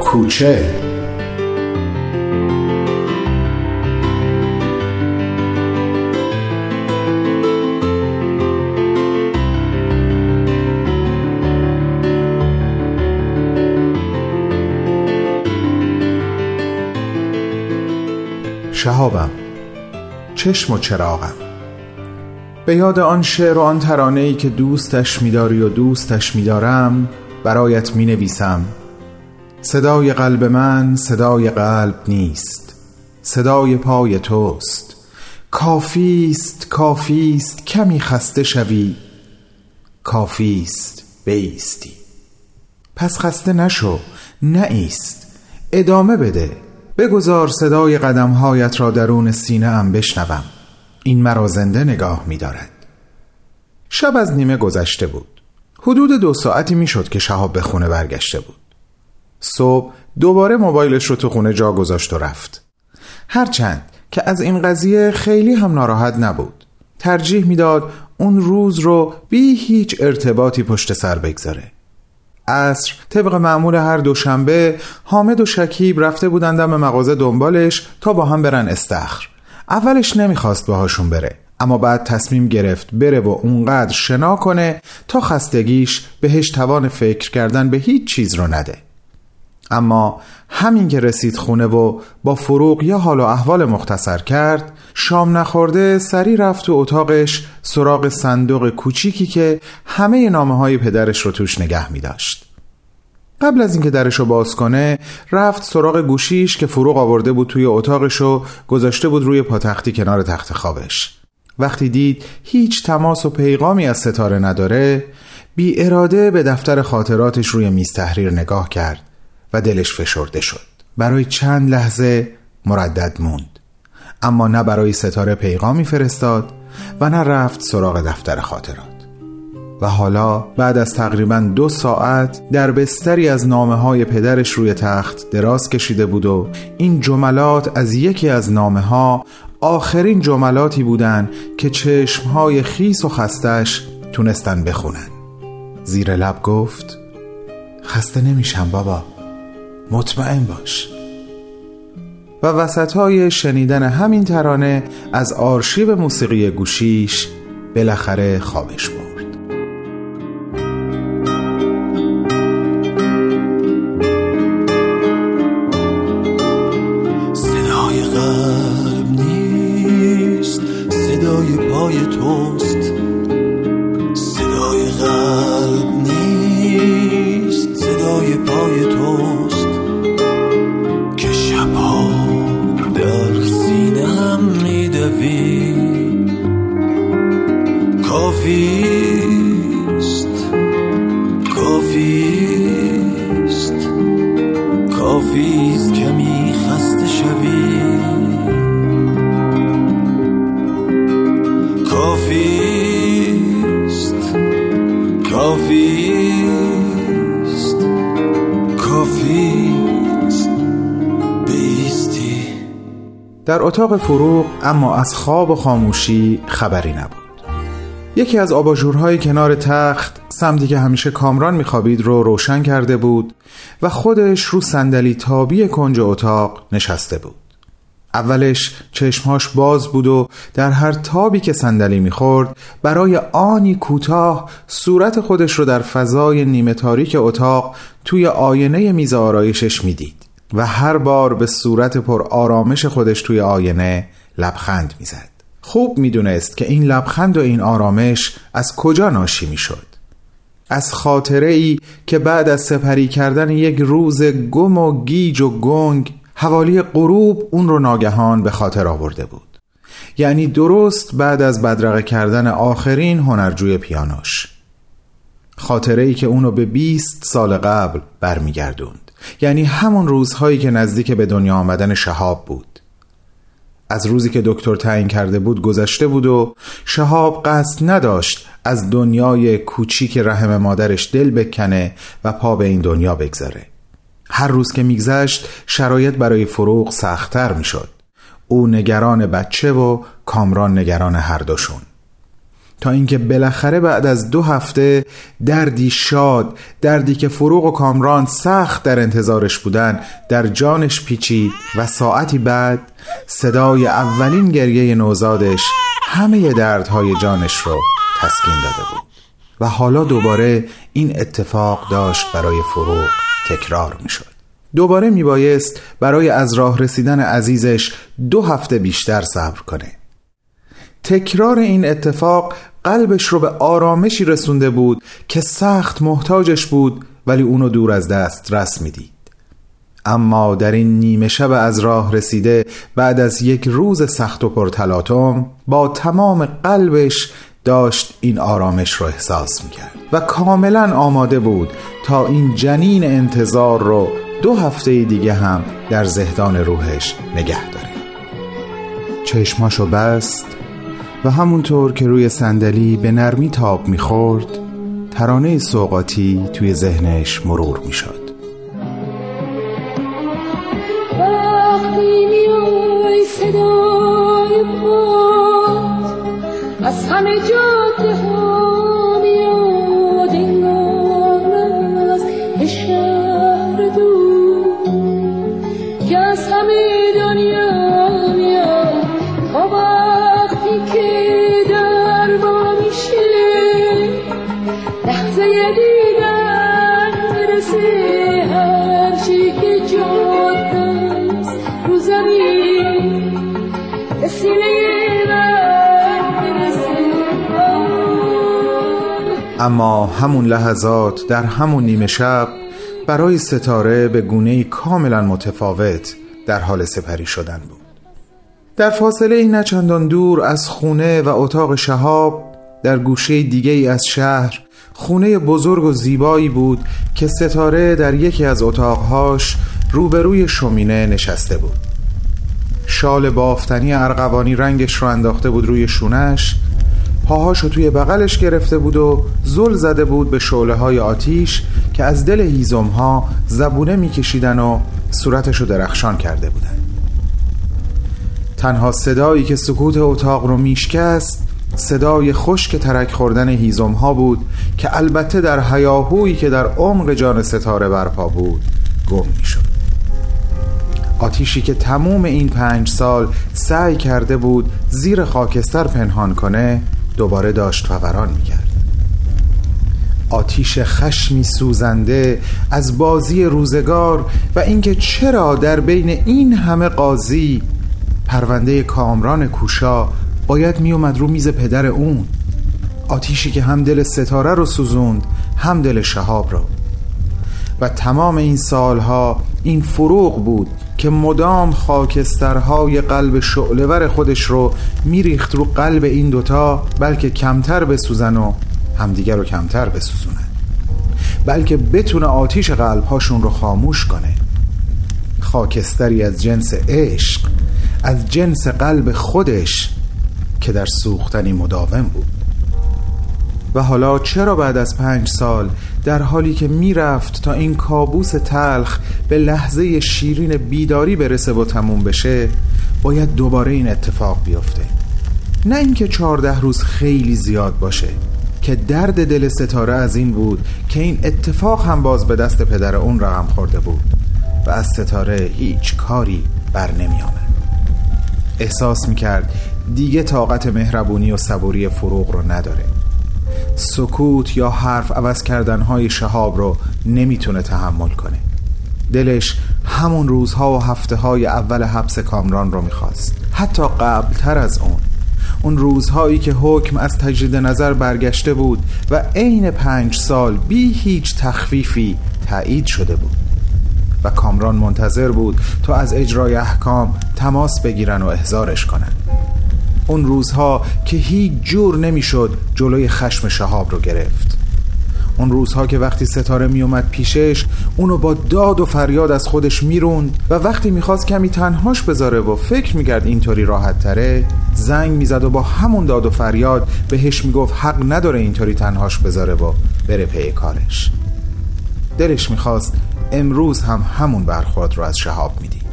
酷车。شهابم چشم و چراغم. به یاد آن شعر و آن ترانه ای که دوستش میداری و دوستش میدارم برایت می نویسم صدای قلب من صدای قلب نیست. صدای پای توست. کافیست کافیست کمی خسته شوی. کافیست بایستی. پس خسته نشو ایست. ادامه بده. بگذار صدای قدمهایت را درون سینه ام بشنوم. این مرا زنده نگاه می دارد. شب از نیمه گذشته بود. حدود دو ساعتی می شد که شهاب به خونه برگشته بود. صبح دوباره موبایلش رو تو خونه جا گذاشت و رفت. هرچند که از این قضیه خیلی هم ناراحت نبود. ترجیح می‌داد اون روز رو بی هیچ ارتباطی پشت سر بگذاره. عصر. طبق معمول هر دوشنبه حامد و شکیب رفته بودن دم مغازه دنبالش تا با هم برن استخر. اولش نمی‌خواست باهاشون بره اما بعد تصمیم گرفت بره و اونقدر شنا کنه تا خستگیش بهش توان فکر کردن به هیچ چیز رو نده. اما همین که رسید خونه و با فروغ یا حال و احوال مختصر کرد شام نخورده سری رفت تو اتاقش سراغ صندوق کوچیکی که همه نامه های پدرش رو توش نگه می داشت. قبل از اینکه درش رو باز کنه رفت سراغ گوشیش که فروغ آورده بود توی اتاقش و گذاشته بود روی پاتختی کنار تخت خوابش وقتی دید هیچ تماس و پیغامی از ستاره نداره بی اراده به دفتر خاطراتش روی میز تحریر نگاه کرد و دلش فشرده شد. برای چند لحظه مردد موند. اما نه برای ستاره پیغامی فرستاد و نه رفت سراغ دفتر خاطرات. و حالا بعد از تقریبا دو ساعت در بستری از نامه های پدرش روی تخت دراز کشیده بود و این جملات از یکی از نامه ها آخرین جملاتی بودن که چشمهای خیس و خستش تونستن بخونن. زیر لب گفت خسته نمیشم بابا. مطمئن باش. و وسط های شنیدن همین ترانه از آرشیو موسیقی گوشیش بالاخره خوابش بود. در اتاق فروغ اما از خواب و خاموشی خبری نبود. یکی از آباژورهای کنار تخت سمتی که همیشه کامران میخوابید رو روشن کرده بود و خودش رو صندلی تابی کنج اتاق نشسته بود. اولش چشمهاش باز بود و در هر تابی که صندلی می‌خورد برای آنی کوتاه صورت خودش رو در فضای نیمه تاریک اتاق توی آینه میز آرایشش می‌دید و هر بار به صورت پر آرامش خودش توی آینه لبخند می‌زد. خوب می‌دونست که این لبخند و این آرامش از کجا ناشی می‌شد. از خاطره ای که بعد از سپری کردن یک روز گم و گیج و گنگ حوالی غروب اون رو ناگهان به خاطر آورده بود. یعنی درست بعد از بدرقه کردن آخرین هنرجوی پیانوش. خاطره ای که اونو به 20 سال قبل برمیگردوند. یعنی همون روزهایی که نزدیک به دنیا آمدن شهاب بود. از روزی که دکتر تعیین کرده بود گذشته بود و شهاب قصد نداشت از دنیای کوچیک رحم مادرش دل بکنه و پا به این دنیا بگذاره. هر روز که میگذشت شرایط برای فروغ سختتر می‌شد. او نگران بچه و کامران نگران هر دوشون. تا اینکه بالاخره بعد از دو هفته دردی شاد دردی که فروغ و کامران سخت در انتظارش بودن در جانش پیچید و ساعتی بعد صدای اولین گریه نوزادش همه دردهای جانش رو تسکین داده بود. و حالا دوباره این اتفاق داشت برای فروغ. تکرار می شد دوباره می بایست برای از راه رسیدن عزیزش دو هفته بیشتر صبر کنه. تکرار این اتفاق قلبش رو به آرامشی رسونده بود که سخت محتاجش بود ولی اونو دور از دست رس می‌دید. اما در این نیمه شب از راه رسیده بعد از یک روز سخت و پرتلاطم با تمام قلبش داشت این آرامش رو احساس می‌کرد و کاملا آماده بود تا این جنین انتظار رو دو هفته دیگه هم در زهدان روحش نگه داره. چشماشو بست و همونطور که روی صندلی به نرمی تاب می‌خورد ترانه سوقاتی توی ذهنش مرور می‌شد. از همه جاده ها میاد این از شهر دور. که اما همون لحظات در همون نیمه شب برای ستاره به گونه کاملا متفاوت در حال سپری شدن بود. در فاصله این نچندان دور از خونه و اتاق شهاب در گوشه دیگه ای از شهر خونه بزرگ و زیبایی بود که ستاره در یکی از اتاقهاش روبروی شومینه نشسته بود. شال بافتنی ارغوانی رنگش رو انداخته بود روی شونش پاهاشو توی بغلش گرفته بود و زل زده بود به شعله های آتیش که از دل هیزم ها زبونه میکشیدن و صورتشو درخشان کرده بودن. تنها صدایی که سکوت اتاق رو میشکست صدای خشک ترک خوردن هیزم ها بود که البته در هیاهویی که در عمق جان ستاره برپا بود گم می‌شد. آتیشی که تموم این پنج سال سعی کرده بود زیر خاکستر پنهان کنه دوباره داشت فوران می‌کرد. آتیش خشمی سوزنده از بازی روزگار و اینکه چرا در بین این همه قاضی پرونده کامران کوشا باید میومد رو میز پدر اون. آتیشی که هم دل ستاره رو سوزوند هم دل شهاب رو. و تمام این سالها این فروغ بود که مدام خاکسترهای قلب شعلور خودش رو میریخت رو قلب این دوتا بلکه کمتر بسوزن و همدیگر رو کمتر بسوزونن بلکه بتونه آتیش قلبهاشون رو خاموش کنه. خاکستری از جنس عشق از جنس قلب خودش که در سوختنی مداوم بود. و حالا چرا بعد از پنج سال در حالی که می‌رفت تا این کابوس تلخ به لحظه شیرین بیداری برسه و تموم بشه باید دوباره این اتفاق بیفته. نه اینکه چهارده روز خیلی زیاد باشه که درد دل ستاره از این بود که این اتفاق هم باز به دست پدر اون رقم خورده بود و از ستاره هیچ کاری بر نمی آمد. احساس می‌کرد دیگه طاقت مهربونی و صبوری فروغ رو نداره. سکوت یا حرف عوض کردنهای شهاب رو نمی‌تونه تحمل کنه. دلش همون روزها و هفته های اول حبس کامران رو می‌خواست. حتی قبلتر از اون. اون روزهایی که حکم از تجدید نظر برگشته بود و عین پنج سال بی هیچ تخفیفی تایید شده بود. و کامران منتظر بود تا از اجرای احکام تماس بگیرن و احزارش کنن. اون روزها که هیچ جور نمی‌شد جلوی خشم شهاب رو گرفت. اون روزها که وقتی ستاره میومد پیشش اونو با داد و فریاد از خودش می‌روند و وقتی می‌خواست کمی تنهاش بذاره و فکر می‌کرد اینطوری راحت تره زنگ می‌زد و با همون داد و فریاد بهش می‌گفت حق نداره اینطوری تنهاش بذاره و بره پی کارش. دلش می‌خواست امروز هم همون برخورد رو از شهاب می‌دید.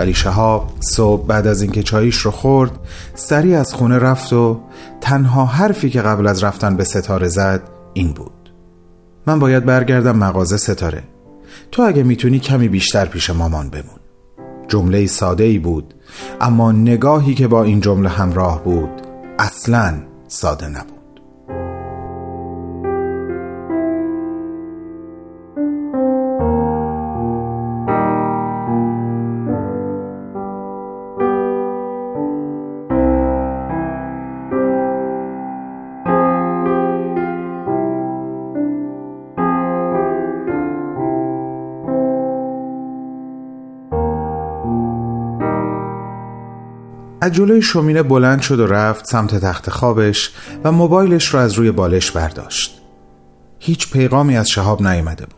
ولی شهاب صبح بعد از اینکه چاییش رو خورد سریع از خونه رفت و تنها حرفی که قبل از رفتن به ستاره زد این بود. من باید برگردم مغازه ستاره. تو اگه می‌تونی کمی بیشتر پیش مامان بمون. جمله ساده ای بود اما نگاهی که با این جمله همراه بود اصلا ساده نبود. از جلوی شومینه بلند شد و رفت سمت تخت خوابش و موبایلش را از روی بالش برداشت. هیچ پیغامی از شهاب نیامده بود.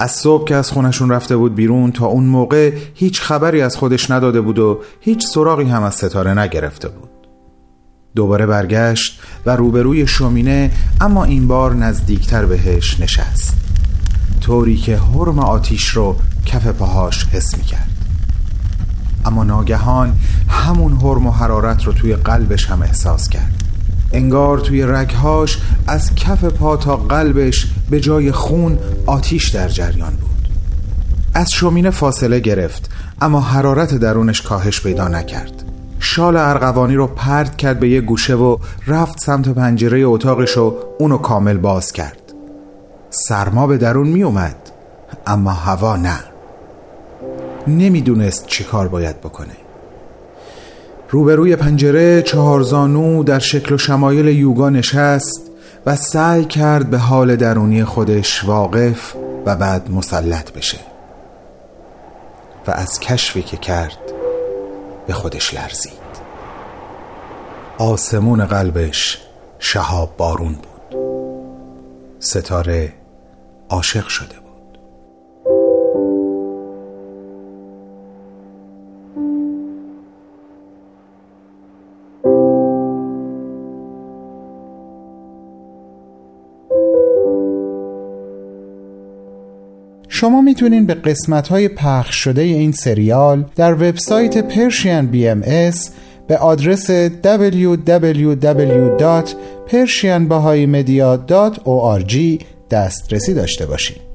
از صبح که از خونشون رفته بود بیرون تا اون موقع هیچ خبری از خودش نداده بود و هیچ سراغی هم از ستاره نگرفته بود. دوباره برگشت و روبروی شومینه اما این بار نزدیکتر بهش نشست. طوری که حرم آتیش رو کف پاهاش حس می‌کرد. اما ناگهان همون حرم و حرارت رو توی قلبش هم احساس کرد. انگار توی رگهاش از کف پا تا قلبش به جای خون آتیش در جریان بود. از شومینه فاصله گرفت اما حرارت درونش کاهش پیدا نکرد. شال ارغوانی رو پرد کرد به یه گوشه و رفت سمت پنجره اتاقش و اونو کامل باز کرد. سرما به درون می اومد اما هوا نه. نمی‌دونست چی کار باید بکنه. روبروی پنجره چهارزانو در شکل و شمایل یوگا نشست و سعی کرد به حال درونی خودش واقف و بعد مسلط بشه. و از کشفی که کرد به خودش لرزید. آسمون قلبش شهاب بارون بود. ستاره عاشق شده بود. شما می‌تونین به قسمت های پخش شده این سریال در وبسایت پرشین اس به آدرس www.persianbahaimedia.org دسترسی داشته باشید.